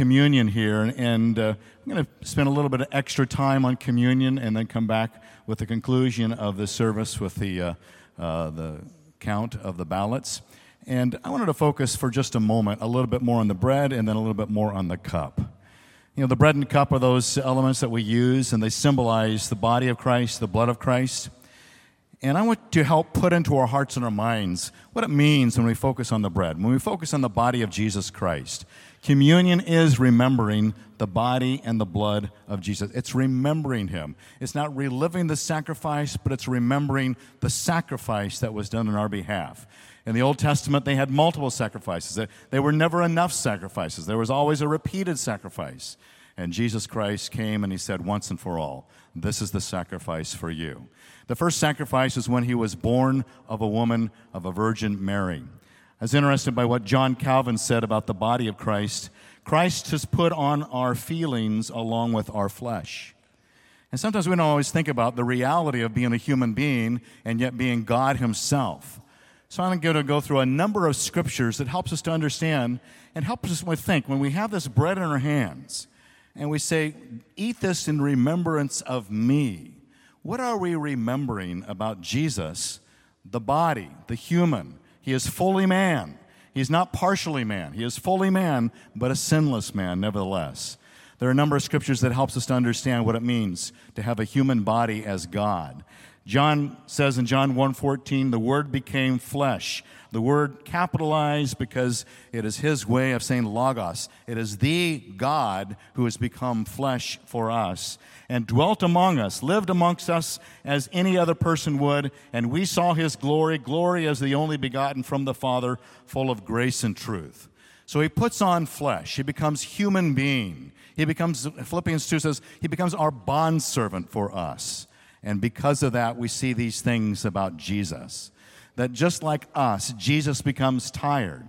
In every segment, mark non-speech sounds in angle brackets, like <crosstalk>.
communion here, and uh, I'm going to spend a little bit of extra time on communion and then come back with the conclusion of the service with the, uh, uh, the count of the ballots. And I wanted to focus for just a moment a little bit more on the bread and then a little bit more on the cup. You know, the bread and cup are those elements that we use, and they symbolize the body of Christ, the blood of Christ. And I want to help put into our hearts and our minds what it means when we focus on the bread, when we focus on the body of Jesus Christ. Communion is remembering the body and the blood of Jesus. It's remembering him. It's not reliving the sacrifice, but it's remembering the sacrifice that was done in our behalf. In the Old Testament, they had multiple sacrifices. They were never enough sacrifices, there was always a repeated sacrifice. And Jesus Christ came and he said, once and for all, this is the sacrifice for you. The first sacrifice is when he was born of a woman, of a Virgin Mary. I was interested by what John Calvin said about the body of Christ. Christ has put on our feelings along with our flesh. And sometimes we don't always think about the reality of being a human being and yet being God Himself. So I'm going to go through a number of scriptures that helps us to understand and helps us to think when we have this bread in our hands and we say, Eat this in remembrance of me. What are we remembering about Jesus, the body, the human? He is fully man. He's not partially man. He is fully man, but a sinless man nevertheless. There are a number of scriptures that helps us to understand what it means to have a human body as God. John says in John 1:14, the word became flesh. The word capitalized because it is his way of saying logos. It is the God who has become flesh for us and dwelt among us, lived amongst us as any other person would, and we saw his glory, glory as the only begotten from the Father, full of grace and truth. So he puts on flesh. He becomes human being. He becomes, Philippians 2 says, he becomes our bondservant for us. And because of that, we see these things about Jesus. That just like us, Jesus becomes tired.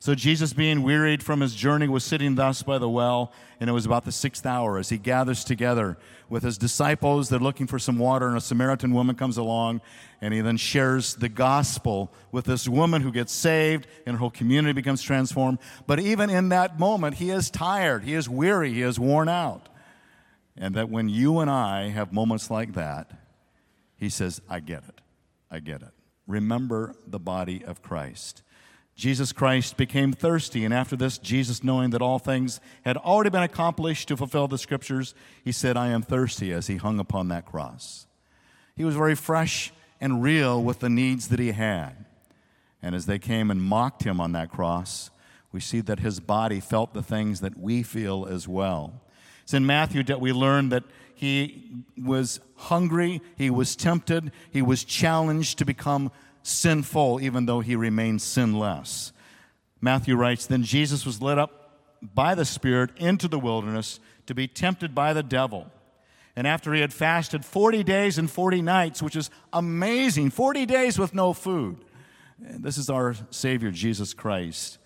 So Jesus, being wearied from his journey, was sitting thus by the well, and it was about the sixth hour as he gathers together with his disciples. They're looking for some water, and a Samaritan woman comes along, and he then shares the gospel with this woman who gets saved, and her whole community becomes transformed. But even in that moment, he is tired, he is weary, he is worn out. And that when you and I have moments like that, he says, I get it. I get it. Remember the body of Christ. Jesus Christ became thirsty, and after this, Jesus, knowing that all things had already been accomplished to fulfill the scriptures, he said, I am thirsty as he hung upon that cross. He was very fresh and real with the needs that he had. And as they came and mocked him on that cross, we see that his body felt the things that we feel as well. It's in Matthew that we learn that he was hungry, he was tempted, he was challenged to become sinful, even though he remained sinless. Matthew writes Then Jesus was led up by the Spirit into the wilderness to be tempted by the devil. And after he had fasted 40 days and 40 nights, which is amazing, 40 days with no food. This is our Savior, Jesus Christ.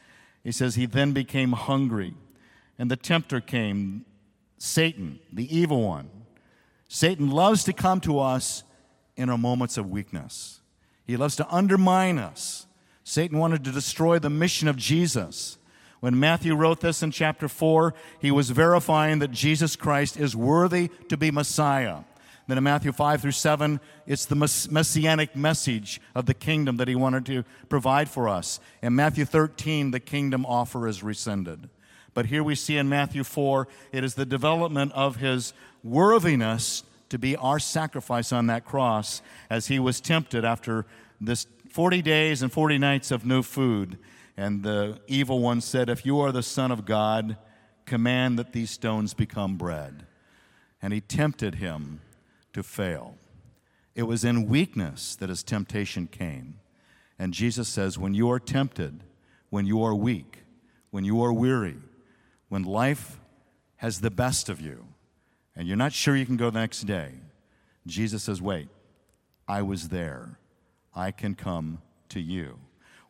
He says, He then became hungry. And the tempter came, Satan, the evil one. Satan loves to come to us in our moments of weakness. He loves to undermine us. Satan wanted to destroy the mission of Jesus. When Matthew wrote this in chapter 4, he was verifying that Jesus Christ is worthy to be Messiah. Then in Matthew 5 through 7, it's the messianic message of the kingdom that he wanted to provide for us. In Matthew 13, the kingdom offer is rescinded. But here we see in Matthew 4, it is the development of his worthiness to be our sacrifice on that cross as he was tempted after this 40 days and 40 nights of no food. And the evil one said, If you are the Son of God, command that these stones become bread. And he tempted him to fail. It was in weakness that his temptation came. And Jesus says, When you are tempted, when you are weak, when you are weary, when life has the best of you and you're not sure you can go the next day, Jesus says, Wait, I was there. I can come to you.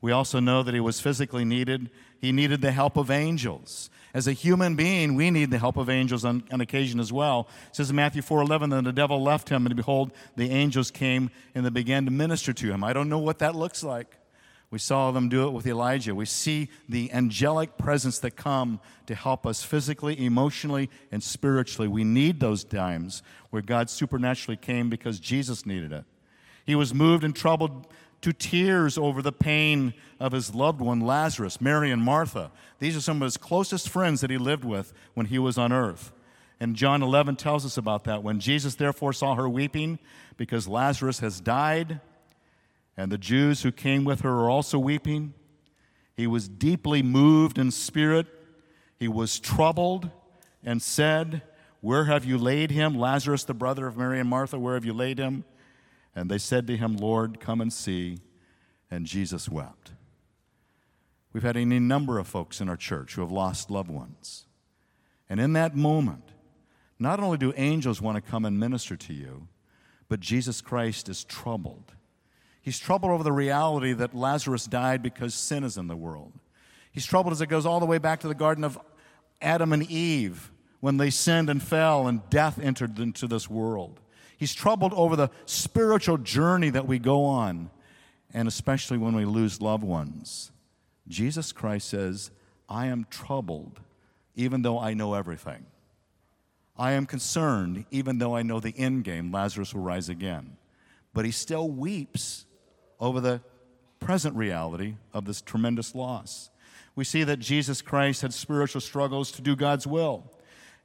We also know that he was physically needed. He needed the help of angels. As a human being, we need the help of angels on, on occasion as well. It says in Matthew 4:11, then the devil left him, and behold, the angels came and they began to minister to him. I don't know what that looks like. We saw them do it with Elijah. We see the angelic presence that come to help us physically, emotionally, and spiritually. We need those times where God supernaturally came because Jesus needed it. He was moved and troubled to tears over the pain of his loved one, Lazarus, Mary, and Martha. These are some of his closest friends that he lived with when he was on earth. And John 11 tells us about that. When Jesus therefore saw her weeping because Lazarus has died, and the Jews who came with her were also weeping. He was deeply moved in spirit. He was troubled and said, Where have you laid him? Lazarus, the brother of Mary and Martha, where have you laid him? And they said to him, Lord, come and see. And Jesus wept. We've had any number of folks in our church who have lost loved ones. And in that moment, not only do angels want to come and minister to you, but Jesus Christ is troubled He's troubled over the reality that Lazarus died because sin is in the world. He's troubled as it goes all the way back to the Garden of Adam and Eve when they sinned and fell and death entered into this world. He's troubled over the spiritual journey that we go on, and especially when we lose loved ones. Jesus Christ says, I am troubled even though I know everything. I am concerned even though I know the end game, Lazarus will rise again. But he still weeps over the present reality of this tremendous loss. We see that Jesus Christ had spiritual struggles to do God's will.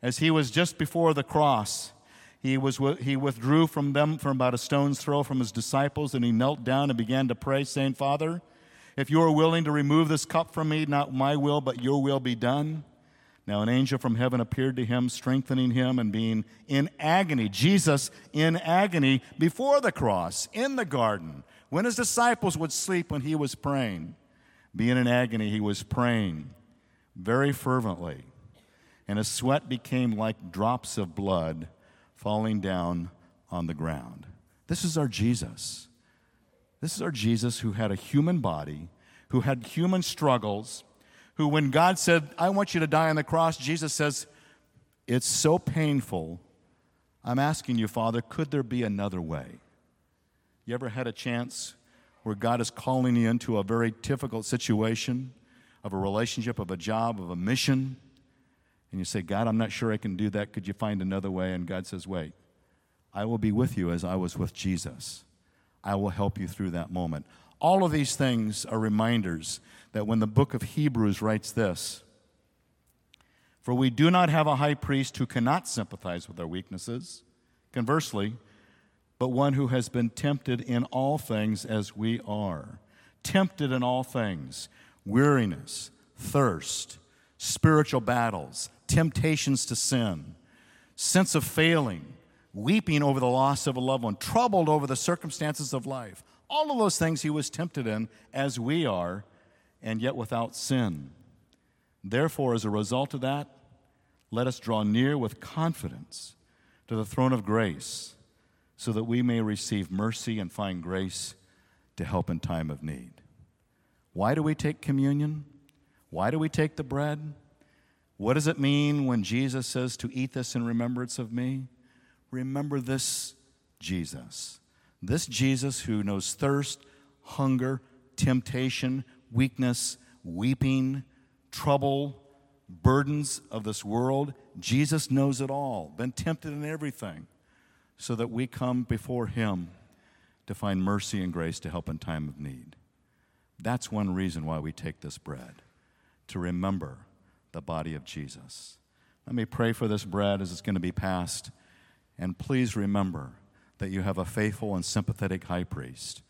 As he was just before the cross, he, was, he withdrew from them from about a stone's throw from his disciples, and he knelt down and began to pray, saying, Father, if you are willing to remove this cup from me, not my will, but your will be done. Now, an angel from heaven appeared to him, strengthening him and being in agony. Jesus in agony before the cross, in the garden, when his disciples would sleep when he was praying. Being in agony, he was praying very fervently, and his sweat became like drops of blood falling down on the ground. This is our Jesus. This is our Jesus who had a human body, who had human struggles, who, when God said, I want you to die on the cross, Jesus says, It's so painful. I'm asking you, Father, could there be another way? You ever had a chance where God is calling you into a very difficult situation of a relationship, of a job, of a mission? And you say, God, I'm not sure I can do that. Could you find another way? And God says, Wait, I will be with you as I was with Jesus. I will help you through that moment. All of these things are reminders that when the book of Hebrews writes this, for we do not have a high priest who cannot sympathize with our weaknesses. Conversely, but one who has been tempted in all things as we are. Tempted in all things weariness, thirst, spiritual battles, temptations to sin, sense of failing, weeping over the loss of a loved one, troubled over the circumstances of life. All of those things he was tempted in as we are, and yet without sin. Therefore, as a result of that, let us draw near with confidence to the throne of grace so that we may receive mercy and find grace to help in time of need. Why do we take communion? Why do we take the bread? What does it mean when Jesus says to eat this in remembrance of me? Remember this Jesus. This Jesus who knows thirst, hunger, temptation, weakness, weeping, trouble, burdens of this world. Jesus knows it all, been tempted in everything so that we come before Him to find mercy and grace to help in time of need. That's one reason why we take this bread, to remember the body of Jesus. Let me pray for this bread as it's going to be passed. And please remember that you have a faithful and sympathetic high priest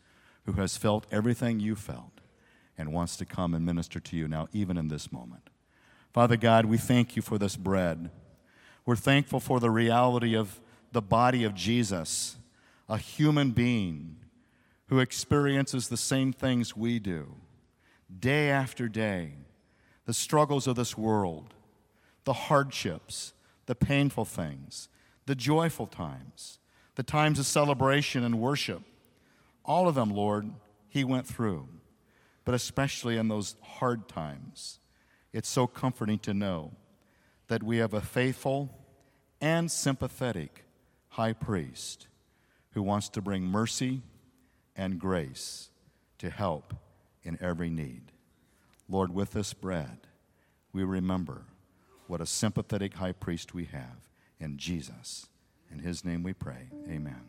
who has felt everything you felt and wants to come and minister to you now, even in this moment. Father God, we thank you for this bread. We're thankful for the reality of the body of Jesus, a human being who experiences the same things we do day after day the struggles of this world, the hardships, the painful things, the joyful times, the times of celebration and worship. All of them, Lord, He went through, but especially in those hard times. It's so comforting to know that we have a faithful and sympathetic high priest who wants to bring mercy and grace to help in every need. Lord, with this bread, we remember what a sympathetic high priest we have in Jesus. In his name we pray. Amen.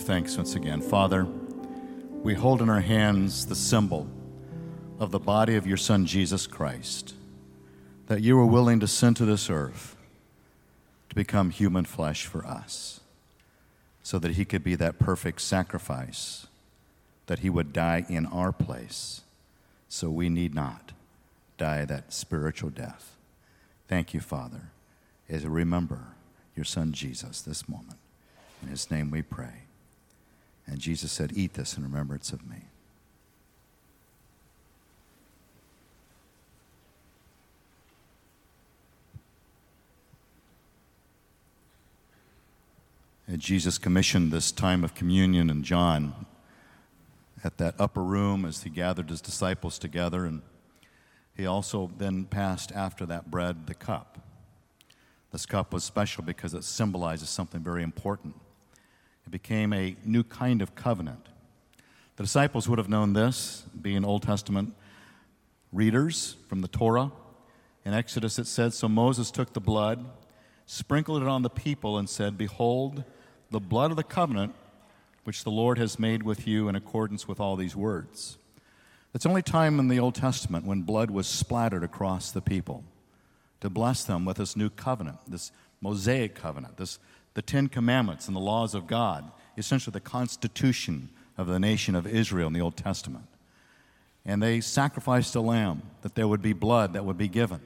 Give thanks once again. Father, we hold in our hands the symbol of the body of your Son, Jesus Christ, that you were willing to send to this earth to become human flesh for us, so that he could be that perfect sacrifice, that he would die in our place, so we need not die that spiritual death. Thank you, Father, as we remember your Son, Jesus, this moment. In his name we pray. And Jesus said, Eat this in remembrance of me. And Jesus commissioned this time of communion in John at that upper room as he gathered his disciples together. And he also then passed after that bread the cup. This cup was special because it symbolizes something very important. It became a new kind of covenant The disciples would have known this, being Old Testament readers from the Torah. In Exodus it said, So Moses took the blood, sprinkled it on the people, and said, Behold, the blood of the covenant which the Lord has made with you in accordance with all these words. It's only time in the Old Testament when blood was splattered across the people to bless them with this new covenant, this Mosaic covenant, this the Ten Commandments and the laws of God, essentially the constitution of the nation of Israel in the Old Testament. And they sacrificed a lamb that there would be blood that would be given.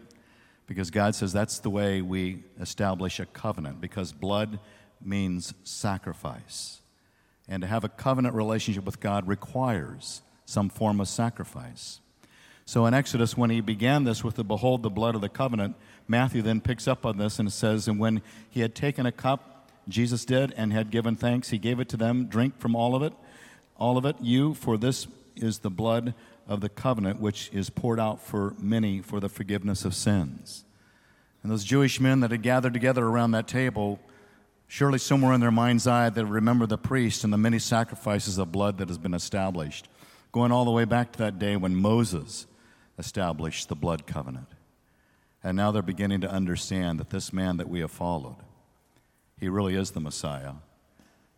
Because God says that's the way we establish a covenant, because blood means sacrifice. And to have a covenant relationship with God requires some form of sacrifice. So in Exodus, when he began this with the Behold the blood of the covenant, Matthew then picks up on this and says, And when he had taken a cup, Jesus did, and had given thanks, he gave it to them, drink from all of it, all of it, you, for this is the blood of the covenant which is poured out for many for the forgiveness of sins. And those Jewish men that had gathered together around that table, surely somewhere in their mind's eye, they remember the priest and the many sacrifices of blood that has been established, going all the way back to that day when Moses established the blood covenant. And now they're beginning to understand that this man that we have followed, he really is the Messiah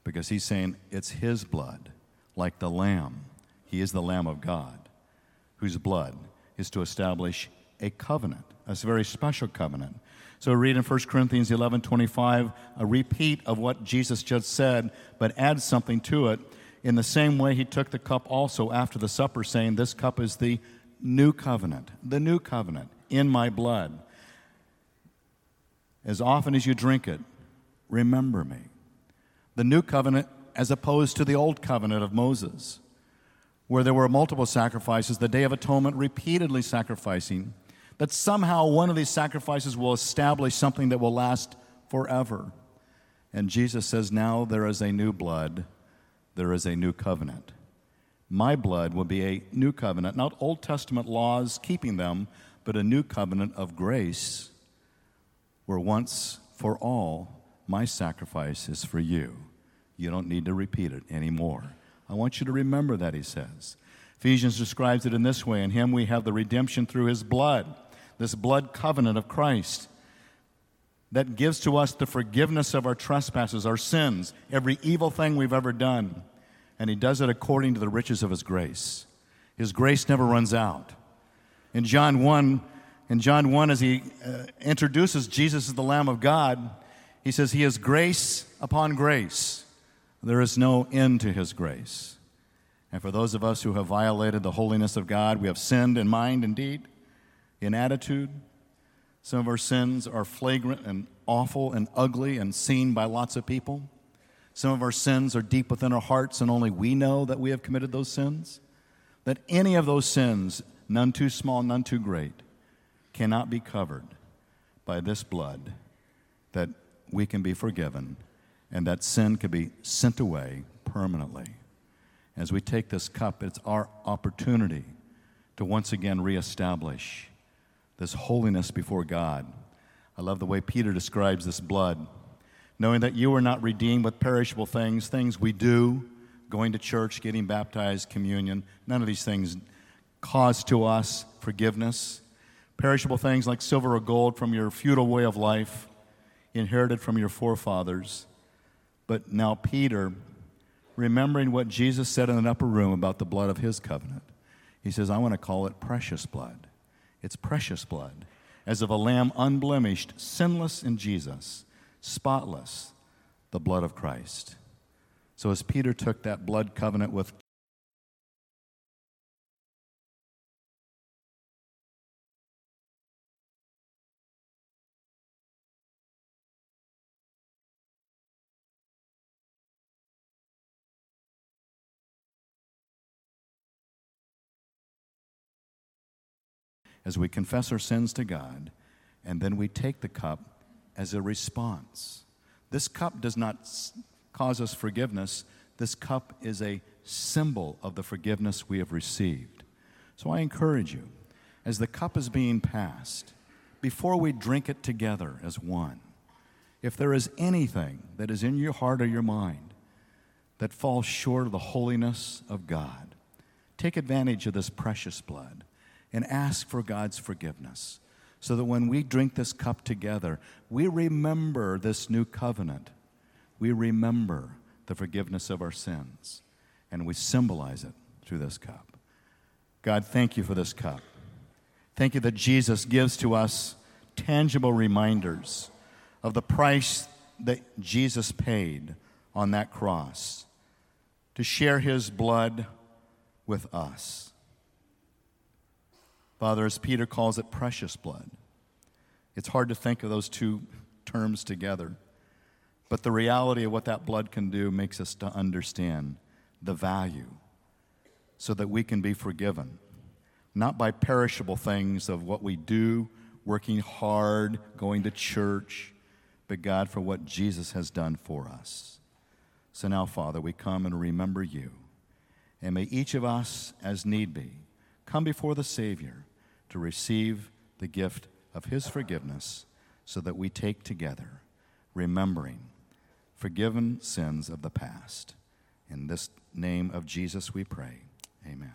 because he's saying it's his blood, like the Lamb. He is the Lamb of God, whose blood is to establish a covenant, a very special covenant. So read in 1 Corinthians 11 25, a repeat of what Jesus just said, but add something to it. In the same way, he took the cup also after the supper, saying, This cup is the new covenant, the new covenant in my blood. As often as you drink it, remember me. The new covenant, as opposed to the old covenant of Moses, where there were multiple sacrifices, the Day of Atonement repeatedly sacrificing, that somehow one of these sacrifices will establish something that will last forever. And Jesus says, Now there is a new blood, there is a new covenant. My blood will be a new covenant, not Old Testament laws keeping them, but a new covenant of grace, where once for all my sacrifice is for you. You don't need to repeat it anymore. I want you to remember that, he says. Ephesians describes it in this way In him we have the redemption through his blood, this blood covenant of Christ that gives to us the forgiveness of our trespasses, our sins, every evil thing we've ever done and he does it according to the riches of his grace. His grace never runs out. In John 1, in John 1, as he uh, introduces Jesus as the Lamb of God, he says, He is grace upon grace. There is no end to His grace. And for those of us who have violated the holiness of God, we have sinned in mind and deed, in attitude. Some of our sins are flagrant and awful and ugly and seen by lots of people. Some of our sins are deep within our hearts, and only we know that we have committed those sins. That any of those sins, none too small, none too great, cannot be covered by this blood, that we can be forgiven, and that sin can be sent away permanently. As we take this cup, it's our opportunity to once again reestablish this holiness before God. I love the way Peter describes this blood knowing that you were not redeemed with perishable things, things we do, going to church, getting baptized, communion. None of these things cause to us forgiveness. Perishable things like silver or gold from your futile way of life, inherited from your forefathers. But now, Peter, remembering what Jesus said in an upper room about the blood of his covenant, he says, I want to call it precious blood. It's precious blood, as of a lamb unblemished, sinless in Jesus spotless, the blood of Christ. So as Peter took that blood covenant with as we confess our sins to God, and then we take the cup as a response. This cup does not cause us forgiveness, this cup is a symbol of the forgiveness we have received. So I encourage you, as the cup is being passed, before we drink it together as one, if there is anything that is in your heart or your mind that falls short of the holiness of God, take advantage of this precious blood and ask for God's forgiveness so that when we drink this cup together, we remember this new covenant. We remember the forgiveness of our sins, and we symbolize it through this cup. God, thank you for this cup. Thank you that Jesus gives to us tangible reminders of the price that Jesus paid on that cross to share his blood with us. Father, as Peter calls it, precious blood. It's hard to think of those two terms together, but the reality of what that blood can do makes us to understand the value so that we can be forgiven, not by perishable things of what we do, working hard, going to church, but God for what Jesus has done for us. So now, Father, we come and remember you. And may each of us, as need be, come before the Savior to receive the gift of His forgiveness so that we take together, remembering forgiven sins of the past. In this name of Jesus we pray. Amen.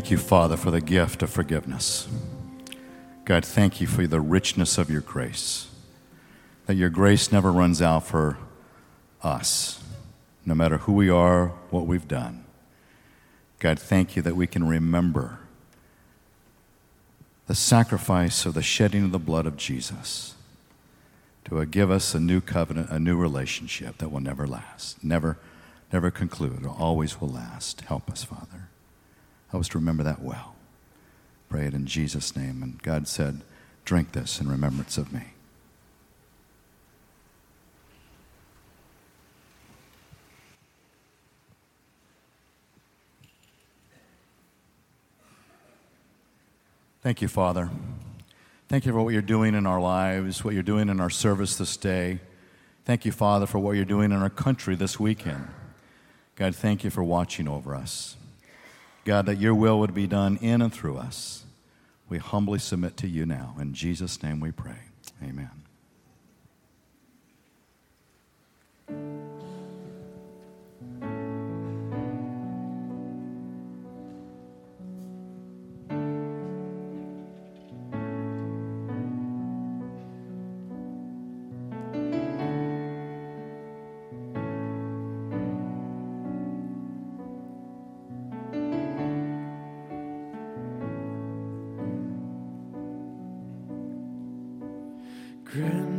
Father, for the gift of forgiveness. God, thank you for the richness of your grace. That your grace never runs out for us, no matter who we are, what we've done. God, thank you that we can remember the sacrifice of the shedding of the blood of Jesus to give us a new covenant, a new relationship that will never last, never, never conclude, or always will last. Help us, Father. Help us to remember that well. Pray it in Jesus' name. And God said, Drink this in remembrance of me. Thank you, Father. Thank you for what you're doing in our lives, what you're doing in our service this day. Thank you, Father, for what you're doing in our country this weekend. God, thank you for watching over us. God, that your will would be done in and through us. We humbly submit to you now. In Jesus' name we pray. Amen.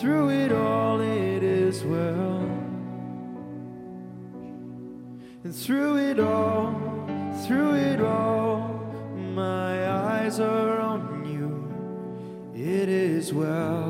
Through it all, it is well. And through it all, through it all, my eyes are on you. It is well.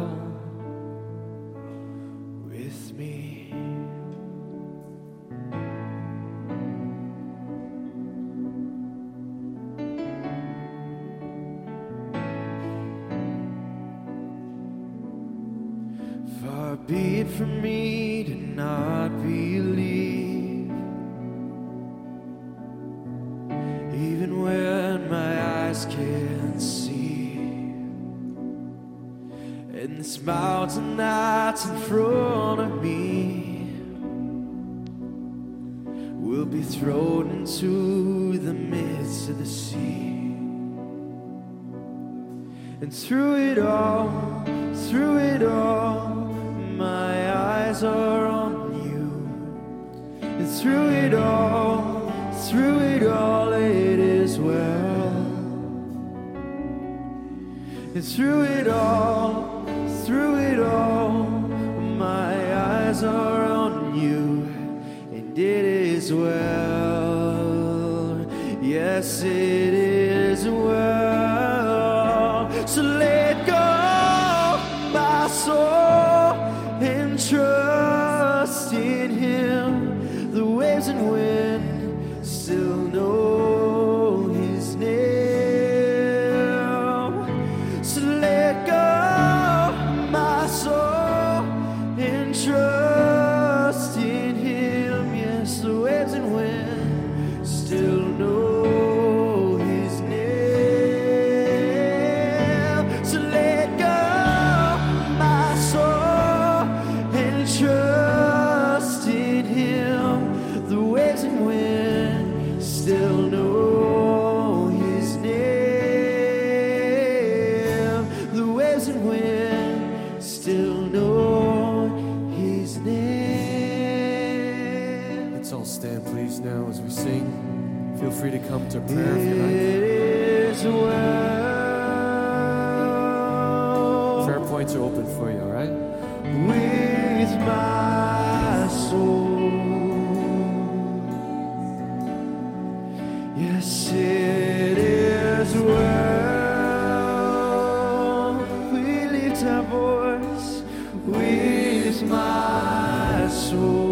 And through it all, through it all, my eyes are on you. And through it all, through it all, it is well. And through it all, through it all, my eyes are on you, and it is well. Yes, it is Yes, it is well. We lift our voice with my soul.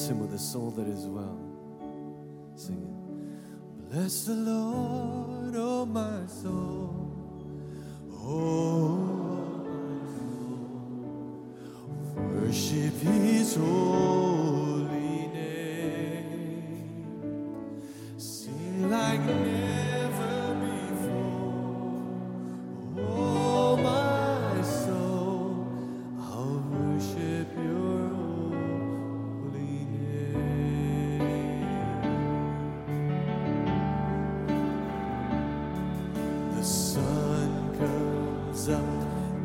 bless him with a soul that is well. Sing it. Bless the Lord, oh my soul. Oh, my soul. Worship his holy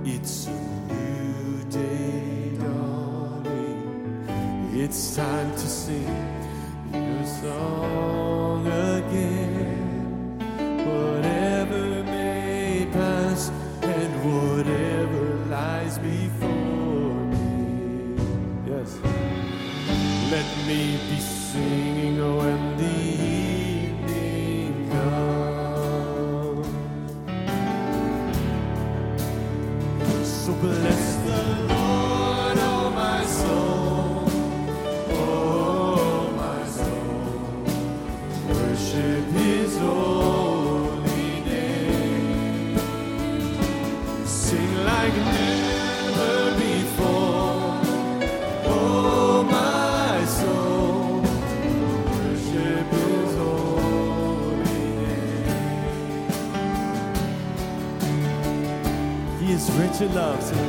It's a new day, darling. It's time to sing your song again. Whatever may pass and whatever lies before me. Yes. Let me be your love.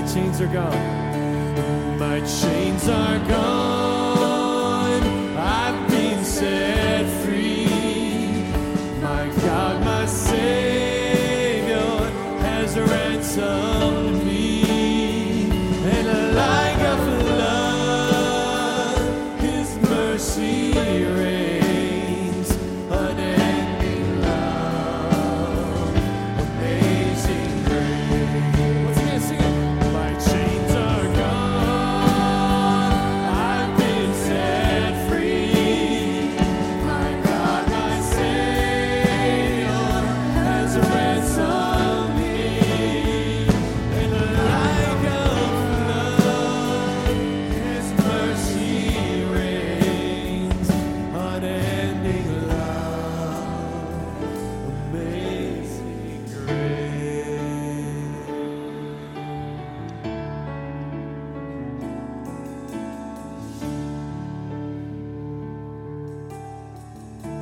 My Chains Are Gone. My chains are gone.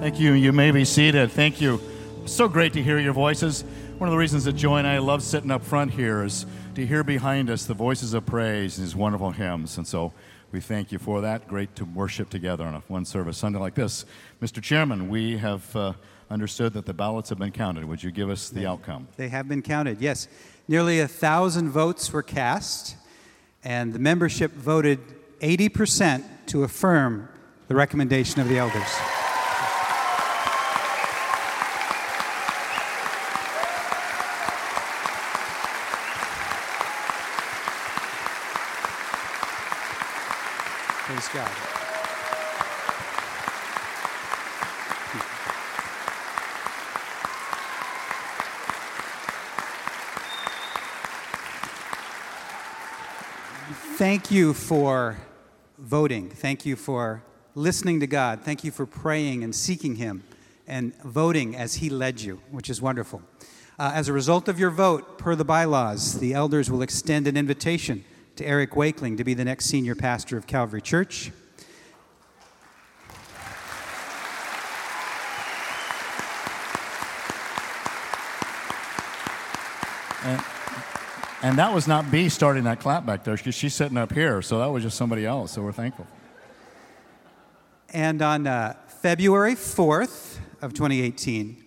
Thank you. You may be seated. Thank you. So great to hear your voices. One of the reasons that Joy and I love sitting up front here is to hear behind us the voices of praise and these wonderful hymns. And so we thank you for that. Great to worship together on a one service Sunday like this. Mr. Chairman, we have uh, understood that the ballots have been counted. Would you give us the outcome? They have been counted, yes. Nearly a thousand votes were cast, and the membership voted 80% to affirm the recommendation of the elders. Praise God. Thank you for voting. Thank you for listening to God. Thank you for praying and seeking Him and voting as He led you, which is wonderful. Uh, as a result of your vote, per the bylaws, the elders will extend an invitation to Eric Wakeling to be the next senior pastor of Calvary Church. And, and that was not B starting that clap back there. She, she's sitting up here, so that was just somebody else. So we're thankful. And on uh, February 4th of 2018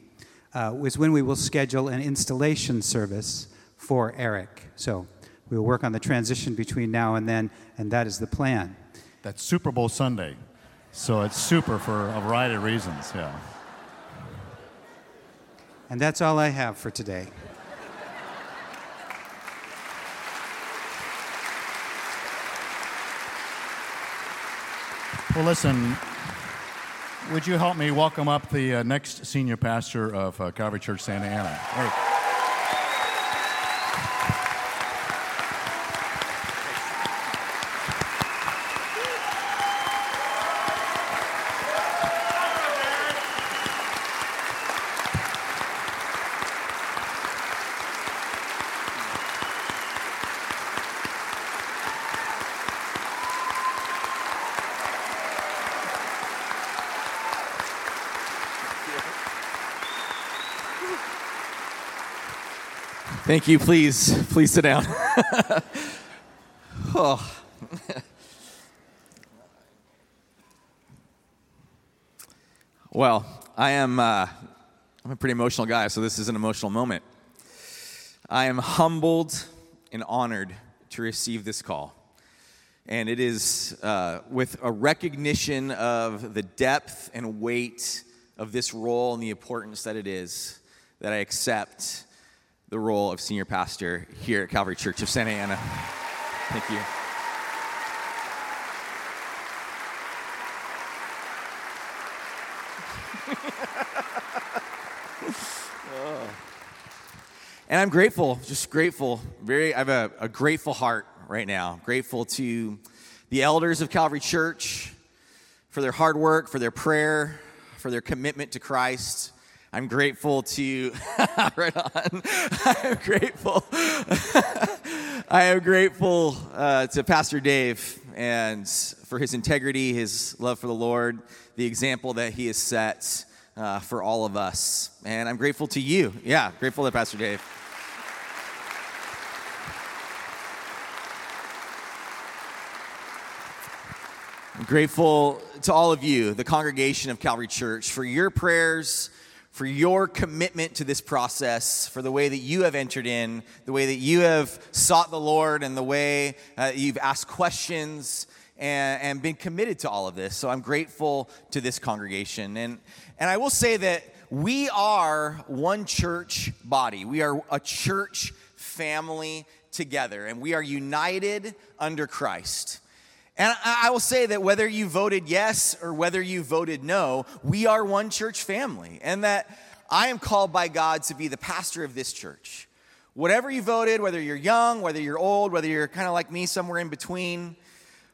uh, was when we will schedule an installation service for Eric. So we will work on the transition between now and then, and that is the plan. That's Super Bowl Sunday. So it's super for a variety of reasons. Yeah. And that's all I have for today. Well, listen, would you help me welcome up the uh, next senior pastor of uh, Calvary Church Santa Ana? Thank you. Please, please sit down. <laughs> oh. well, I am. Uh, I'm a pretty emotional guy, so this is an emotional moment. I am humbled and honored to receive this call. And it is uh, with a recognition of the depth and weight of this role and the importance that it is that I accept the role of senior pastor here at Calvary Church of Santa Ana. Thank you. <laughs> And I'm grateful, just grateful. Very, I have a, a grateful heart right now. Grateful to the elders of Calvary Church for their hard work, for their prayer, for their commitment to Christ. I'm grateful to, <laughs> right on. <laughs> I'm grateful. <laughs> I am grateful uh, to Pastor Dave and for his integrity, his love for the Lord, the example that he has set uh, for all of us. And I'm grateful to you. Yeah, grateful to Pastor Dave. I'm grateful to all of you, the congregation of Calvary Church, for your prayers, for your commitment to this process, for the way that you have entered in, the way that you have sought the Lord, and the way uh, you've asked questions and, and been committed to all of this. So I'm grateful to this congregation. And, and I will say that we are one church body, we are a church family together, and we are united under Christ. And I will say that whether you voted yes or whether you voted no, we are one church family. And that I am called by God to be the pastor of this church. Whatever you voted, whether you're young, whether you're old, whether you're kind of like me, somewhere in between,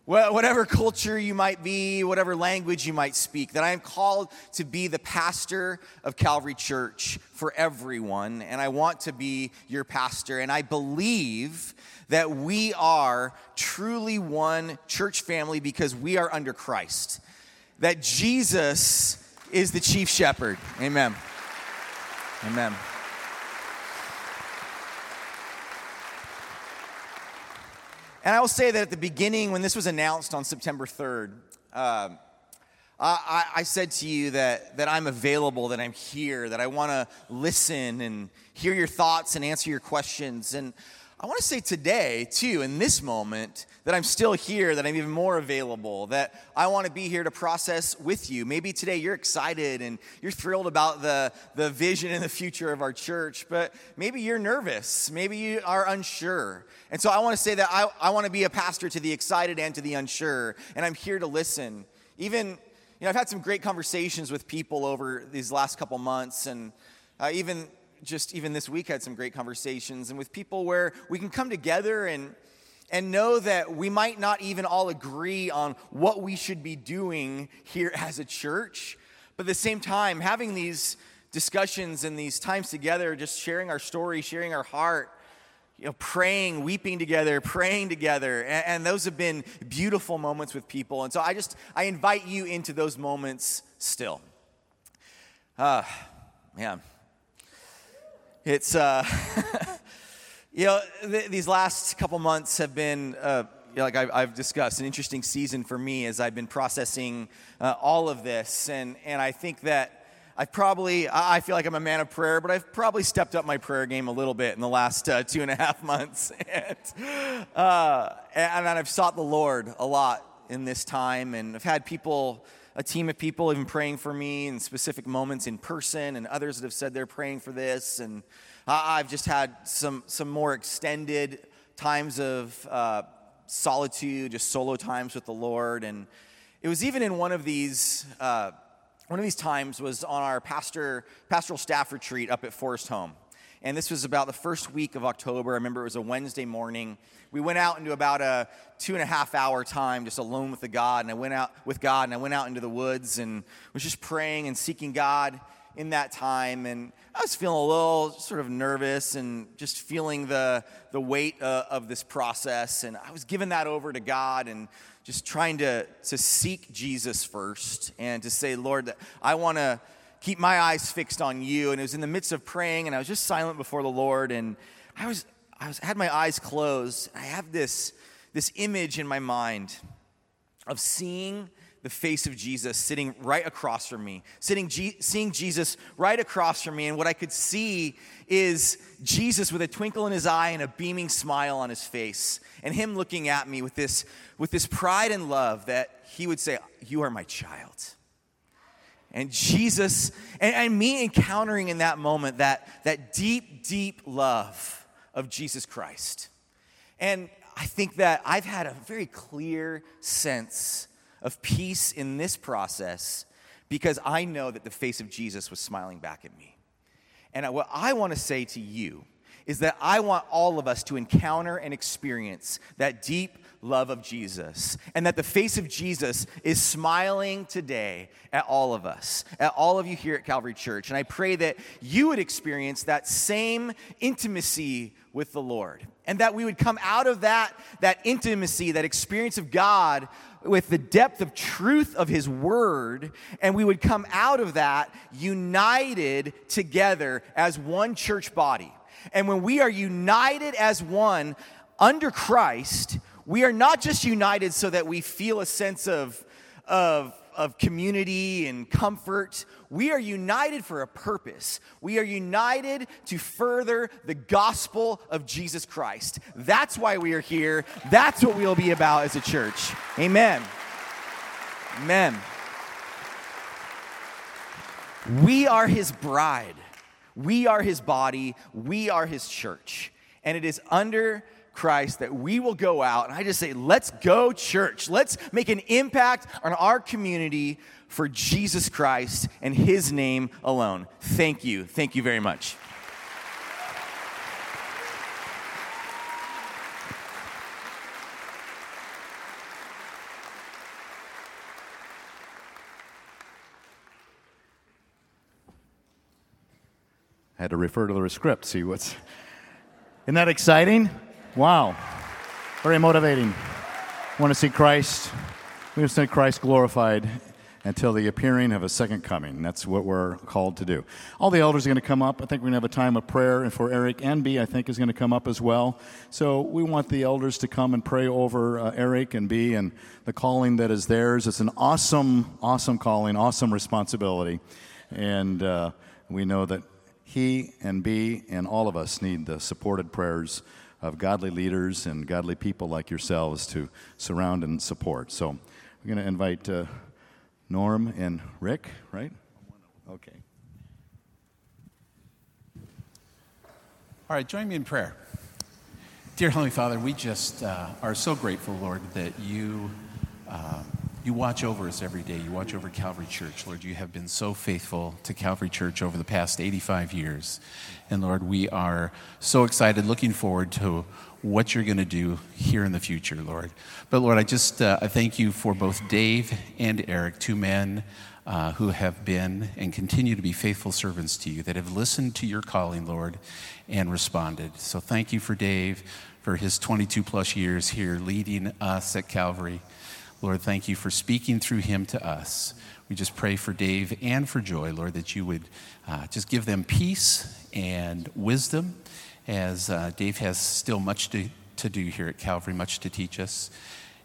whatever culture you might be, whatever language you might speak, that I am called to be the pastor of Calvary Church for everyone. And I want to be your pastor. And I believe that we are truly one church family because we are under Christ. That Jesus is the chief shepherd. Amen. Amen. And I will say that at the beginning, when this was announced on September 3rd, uh, I, I, said to you that, that I'm available, that I'm here, that I want to listen and hear your thoughts and answer your questions. And I want to say today, too, in this moment, that I'm still here, that I'm even more available, that I want to be here to process with you. Maybe today you're excited and you're thrilled about the, the vision and the future of our church, but maybe you're nervous. Maybe you are unsure. And so I want to say that I, I want to be a pastor to the excited and to the unsure, and I'm here to listen. Even, you know, I've had some great conversations with people over these last couple months, and uh, even just even this week had some great conversations and with people where we can come together and and know that we might not even all agree on what we should be doing here <laughs> as a church. But at the same time having these discussions and these times together just sharing our story sharing our heart you know praying weeping together praying together. And, and those have been beautiful moments with people. And so i just i invite you into those moments still. Uh man it's, uh, <laughs> you know, th- these last couple months have been, uh, like I've, I've, discussed, an interesting season for me as I've been processing uh, all of this. And, and I think that I've probably, I feel like I'm a man of prayer, but I've probably stepped up my prayer game a little bit in the last uh, two and a half <laughs> months. and, uh, and I've sought the Lord a lot in this time, and I've had people a team of people even praying for me in specific moments in person, and others that have said they're praying for this. And I've just had some, some more extended times of uh, solitude, just solo times with the Lord. And it was even in one of these. Uh, one of these times was on our pastor, pastoral staff retreat up at Forest Home. And this was about the first week of October. I remember it was a Wednesday morning. We went out into about a two and a half hour time just alone with the God. And I went out with God and I went out into the woods and was just praying and seeking God in that time. And I was feeling a little sort of nervous and just feeling the, the weight uh, of this process. And I was giving that over to God and just trying to, to seek Jesus first and to say, Lord, I want to keep my eyes fixed on you. And it was in the midst of praying, and I was just silent before the Lord, and I was, I was had my eyes closed. I have this, this image in my mind of seeing the face of Jesus sitting right across from me, sitting, seeing Jesus right across from me. And what I could see is Jesus with a twinkle in his eye and a beaming smile on his face, and him looking at me with this, with this pride and love that he would say, You are my child. And Jesus, and, and me encountering in that moment that, that deep, deep love of Jesus Christ. And I think that I've had a very clear sense of peace in this process because I know that the face of Jesus was smiling back at me. And what I want to say to you is that I want all of us to encounter and experience that deep love of Jesus, and that the face of Jesus is smiling today at all of us, at all of you here at Calvary Church. And I pray that you would experience that same intimacy with the Lord, and that we would come out of that, that intimacy, that experience of God with the depth of truth of his word, and we would come out of that united together as one church body. And when we are united as one under Christ, we are not just united so that we feel a sense of, of, of community and comfort. We are united for a purpose. We are united to further the gospel of Jesus Christ. That's why we are here. That's what we'll be about as a church. Amen. Amen. We are his bride. We are his body. We are his church. And it is under Christ that we will go out. And I just say, let's go, church. Let's make an impact on our community for Jesus Christ and his name alone. Thank you. Thank you very much. I had to refer to the script, see what's. Isn't that exciting? Wow. Very motivating. want to see Christ. We want to see Christ glorified until the appearing of a second coming. That's what we're called to do. All the elders are going to come up. I think we're going to have a time of prayer, and for Eric and B, I think is going to come up as well. So we want the elders to come and pray over uh, Eric and B and the calling that is theirs. It's an awesome, awesome calling, awesome responsibility, and uh, we know that he and B and all of us need the supported prayers of godly leaders and godly people like yourselves to surround and support. So we're going to invite uh, Norm and Rick, right? Okay. All right, join me in prayer. Dear Heavenly Father, we just uh, are so grateful, Lord, that you. Uh, you watch over us every day. You watch over Calvary Church. Lord, you have been so faithful to Calvary Church over the past 85 years. And Lord, we are so excited, looking forward to what you're going to do here in the future, Lord. But Lord, I just uh, I thank you for both Dave and Eric, two men uh, who have been and continue to be faithful servants to you, that have listened to your calling, Lord, and responded. So thank you for Dave for his 22 plus years here leading us at Calvary. Lord, thank you for speaking through him to us. We just pray for Dave and for Joy, Lord, that you would uh, just give them peace and wisdom as uh, Dave has still much to, to do here at Calvary, much to teach us.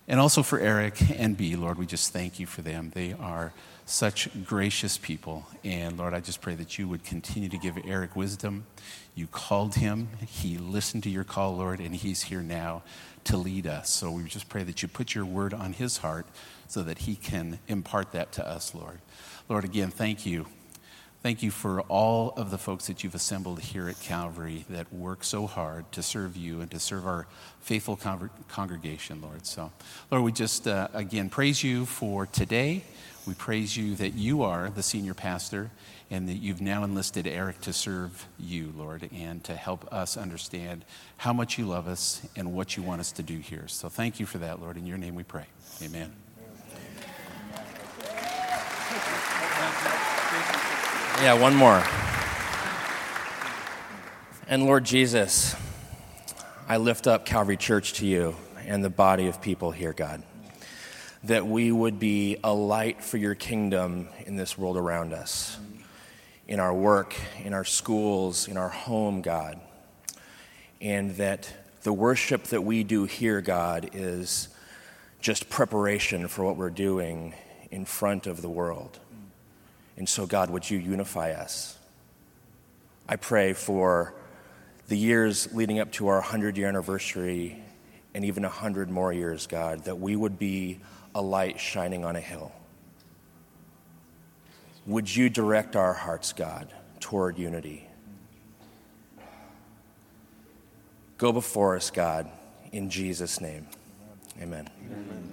And also for Eric and B, Lord, we just thank you for them. They are such gracious people. And Lord, I just pray that you would continue to give Eric wisdom. You called him, he listened to your call, Lord, and he's here now to lead us. So we just pray that you put your word on his heart so that he can impart that to us, Lord. Lord, again, thank you. Thank you for all of the folks that you've assembled here at Calvary that work so hard to serve you and to serve our faithful con- congregation, Lord. So, Lord, we just, uh, again, praise you for today. We praise you that you are the senior pastor and that you've now enlisted Eric to serve you, Lord, and to help us understand how much you love us and what you want us to do here. So thank you for that, Lord. In your name we pray. Amen. Yeah, one more. And Lord Jesus, I lift up Calvary Church to you and the body of people here, God, that we would be a light for your kingdom in this world around us. In our work, in our schools, in our home, God. And that the worship that we do here, God, is just preparation for what we're doing in front of the world. And so, God, would you unify us? I pray for the years leading up to our 100 year anniversary and even 100 more years, God, that we would be a light shining on a hill. Would you direct our hearts, God, toward unity? Go before us, God, in Jesus' name. Amen. Amen.